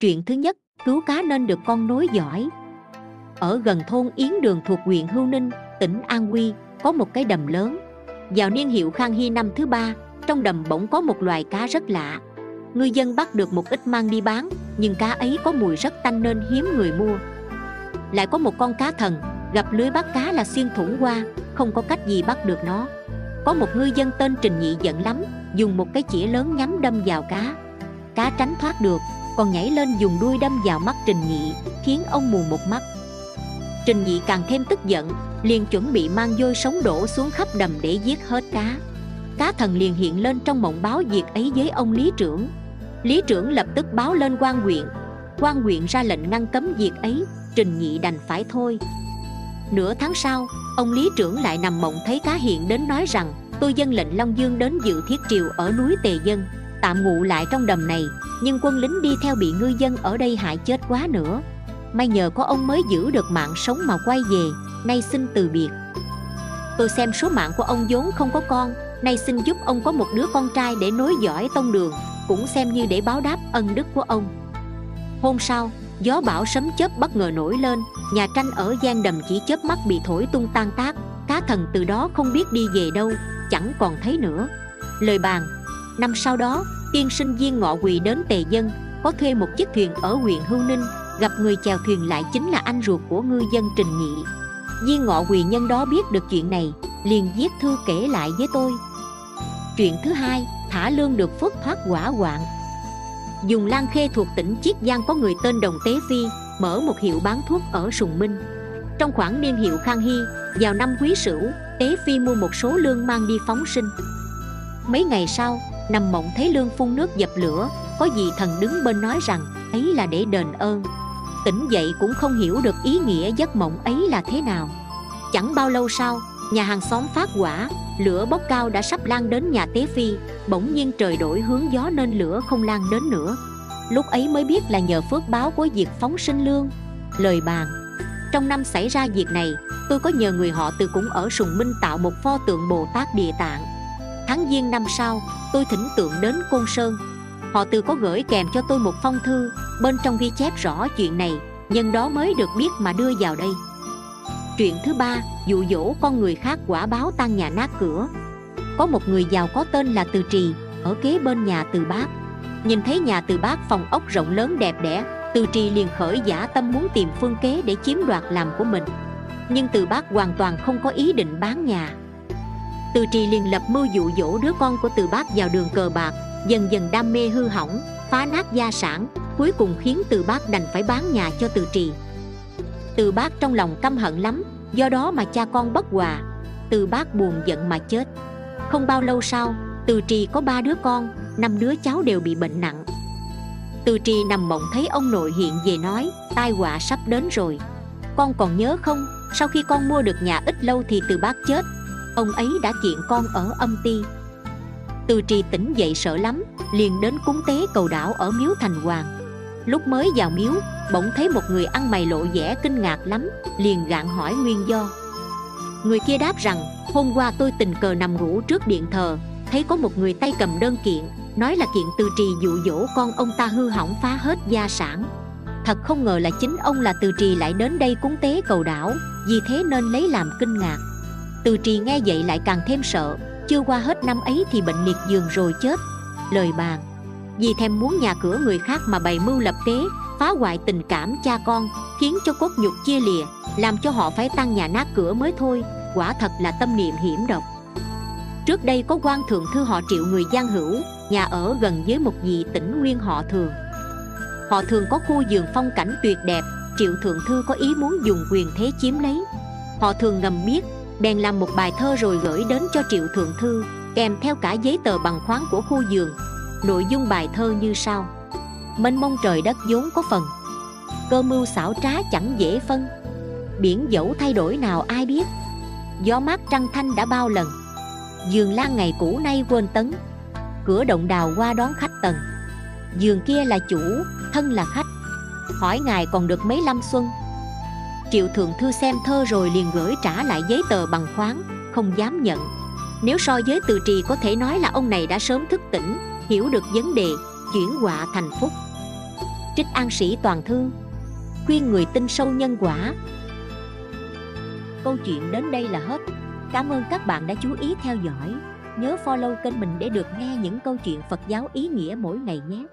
Chuyện thứ nhất, cứu cá nên được con nối giỏi. Ở gần thôn Yến Đường thuộc huyện Hưu Ninh, tỉnh An huy có một cái đầm lớn. Vào niên hiệu Khang Hy năm thứ ba, trong đầm bỗng có một loài cá rất lạ. Ngư dân bắt được một ít mang đi bán, nhưng cá ấy có mùi rất tanh nên hiếm người mua. Lại có một con cá thần, gặp lưới bắt cá là xuyên thủng qua, không có cách gì bắt được nó. Có một ngư dân tên Trình Nhị giận lắm, dùng một cái chĩa lớn nhắm đâm vào cá. Cá tránh thoát được, còn nhảy lên dùng đuôi đâm vào mắt Trình Nhị, khiến ông mù một mắt. Trình Nhị càng thêm tức giận, liền chuẩn bị mang vôi sống đổ xuống khắp đầm để giết hết cá. Cá thần liền hiện lên trong mộng báo việc ấy với ông lý trưởng. Lý trưởng lập tức báo lên quan huyện. Quan huyện ra lệnh ngăn cấm việc ấy, Trình Nhị đành phải thôi. Nửa tháng sau, ông lý trưởng lại nằm mộng thấy cá hiện đến nói rằng tôi dân lệnh Long Dương đến dự thiết triều ở núi Tề Dân, tạm ngụ lại trong đầm này, nhưng quân lính đi theo bị ngư dân ở đây hại chết quá nữa. May nhờ có ông mới giữ được mạng sống mà quay về nay xin từ biệt. Tôi xem số mạng của ông vốn không có con nay xin giúp ông có một đứa con trai để nối dõi tông đường cũng xem như để báo đáp ân đức của ông. Hôm sau gió bão sấm chớp bất ngờ nổi lên nhà tranh ở gian đầm chỉ chớp mắt bị thổi tung tan tác cá thần từ đó không biết đi về đâu chẳng còn thấy nữa. Lời bàn năm sau đó, tiên sinh viên ngọ quỳ đến tề dân, có thuê một chiếc thuyền ở huyện hưu ninh, gặp người chèo thuyền lại chính là anh ruột của ngư dân trình nhị. Viên ngọ quỳ nhân đó biết được chuyện này, liền viết thư kể lại với tôi. Chuyện thứ hai, thả lương được phước thoát quả quạng dùng lan khê thuộc tỉnh chiết giang có người tên đồng tế phi, mở một hiệu bán thuốc ở sùng minh. Trong khoảng niên hiệu khang hy, vào năm quý sửu, tế phi mua một số lương mang đi phóng sinh. Mấy ngày sau nằm mộng thấy lương phun nước dập lửa, có gì thần đứng bên nói rằng, ấy là để đền ơn. Tỉnh dậy cũng không hiểu được ý nghĩa giấc mộng ấy là thế nào. Chẳng bao lâu sau, nhà hàng xóm phát quả, lửa bốc cao đã sắp lan đến nhà tế phi, bỗng nhiên trời đổi hướng gió nên lửa không lan đến nữa. Lúc ấy mới biết là nhờ phước báo của việc phóng sinh lương. Lời bàn, trong năm xảy ra việc này, tôi có nhờ người họ từ cũng ở sùng minh tạo một pho tượng bồ tát địa tạng tháng giêng năm sau, tôi thỉnh tượng đến côn sơn. Họ từ có gửi kèm cho tôi một phong thư, bên trong ghi chép rõ chuyện này, nhân đó mới được biết mà đưa vào đây. Chuyện thứ ba, dụ dỗ con người khác quả báo tan nhà nát cửa. Có một người giàu có tên là từ trì, ở kế bên nhà từ bác. Nhìn thấy nhà từ bác phòng ốc rộng lớn đẹp đẽ, từ trì liền khởi giả tâm muốn tìm phương kế để chiếm đoạt làm của mình. Nhưng từ bác hoàn toàn không có ý định bán nhà từ trì liền lập mưu dụ dỗ đứa con của từ bác vào đường cờ bạc, dần dần đam mê hư hỏng, phá nát gia sản, cuối cùng khiến từ bác đành phải bán nhà cho từ trì. Từ bác trong lòng căm hận lắm, do đó mà cha con bất hòa. Từ bác buồn giận mà chết. Không bao lâu sau, từ trì có ba đứa con, năm đứa cháu đều bị bệnh nặng. Từ trì nằm mộng thấy ông nội hiện về nói, tai họa sắp đến rồi. Con còn nhớ không? Sau khi con mua được nhà ít lâu thì từ bác chết ông ấy đã kiện con ở âm ti. Từ trì tỉnh dậy sợ lắm, liền đến cúng tế cầu đảo ở miếu thành hoàng. Lúc mới vào miếu, bỗng thấy một người ăn mày lộ vẻ kinh ngạc lắm, liền gạn hỏi nguyên do. Người kia đáp rằng, hôm qua tôi tình cờ nằm ngủ trước điện thờ, thấy có một người tay cầm đơn kiện, nói là kiện từ trì dụ dỗ con ông ta hư hỏng phá hết gia sản. Thật không ngờ là chính ông là từ trì lại đến đây cúng tế cầu đảo, vì thế nên lấy làm kinh ngạc từ trì nghe vậy lại càng thêm sợ. Chưa qua hết năm ấy thì bệnh liệt giường rồi chết. Lời bàn. Vì thèm muốn nhà cửa người khác mà bày mưu lập kế, phá hoại tình cảm cha con, khiến cho cốt nhục chia lìa, làm cho họ phải tăng nhà nát cửa mới thôi. Quả thật là tâm niệm hiểm độc. Trước đây có quan thượng thư họ triệu người giang hữu, nhà ở gần với một vị tỉnh nguyên họ thường. Họ thường có khu vườn phong cảnh tuyệt đẹp, triệu thượng thư có ý muốn dùng quyền thế chiếm lấy. Họ thường ngầm biết bèn làm một bài thơ rồi gửi đến cho triệu thượng thư, kèm theo cả giấy tờ bằng khoáng của khu vườn. Nội dung bài thơ như sau. Mênh mông trời đất vốn có phần. Cơ mưu xảo trá chẳng dễ phân. Biển dẫu thay đổi nào ai biết. Gió mát trăng thanh đã bao lần. Giường lan ngày cũ nay quên tấn. Cửa động đào qua đón khách tầng giường kia là chủ, thân là khách. Hỏi ngài còn được mấy năm xuân? Triệu thượng thư xem thơ rồi liền gửi trả lại giấy tờ bằng khoáng, không dám nhận. Nếu so với từ trì có thể nói là ông này đã sớm thức tỉnh, hiểu được vấn đề, chuyển họa thành phúc. Trích an sĩ toàn thư, khuyên người tin sâu nhân quả. Câu chuyện đến đây là hết. Cảm ơn các bạn đã chú ý theo dõi. Nhớ follow kênh mình để được nghe những câu chuyện phật giáo ý nghĩa mỗi ngày nhé.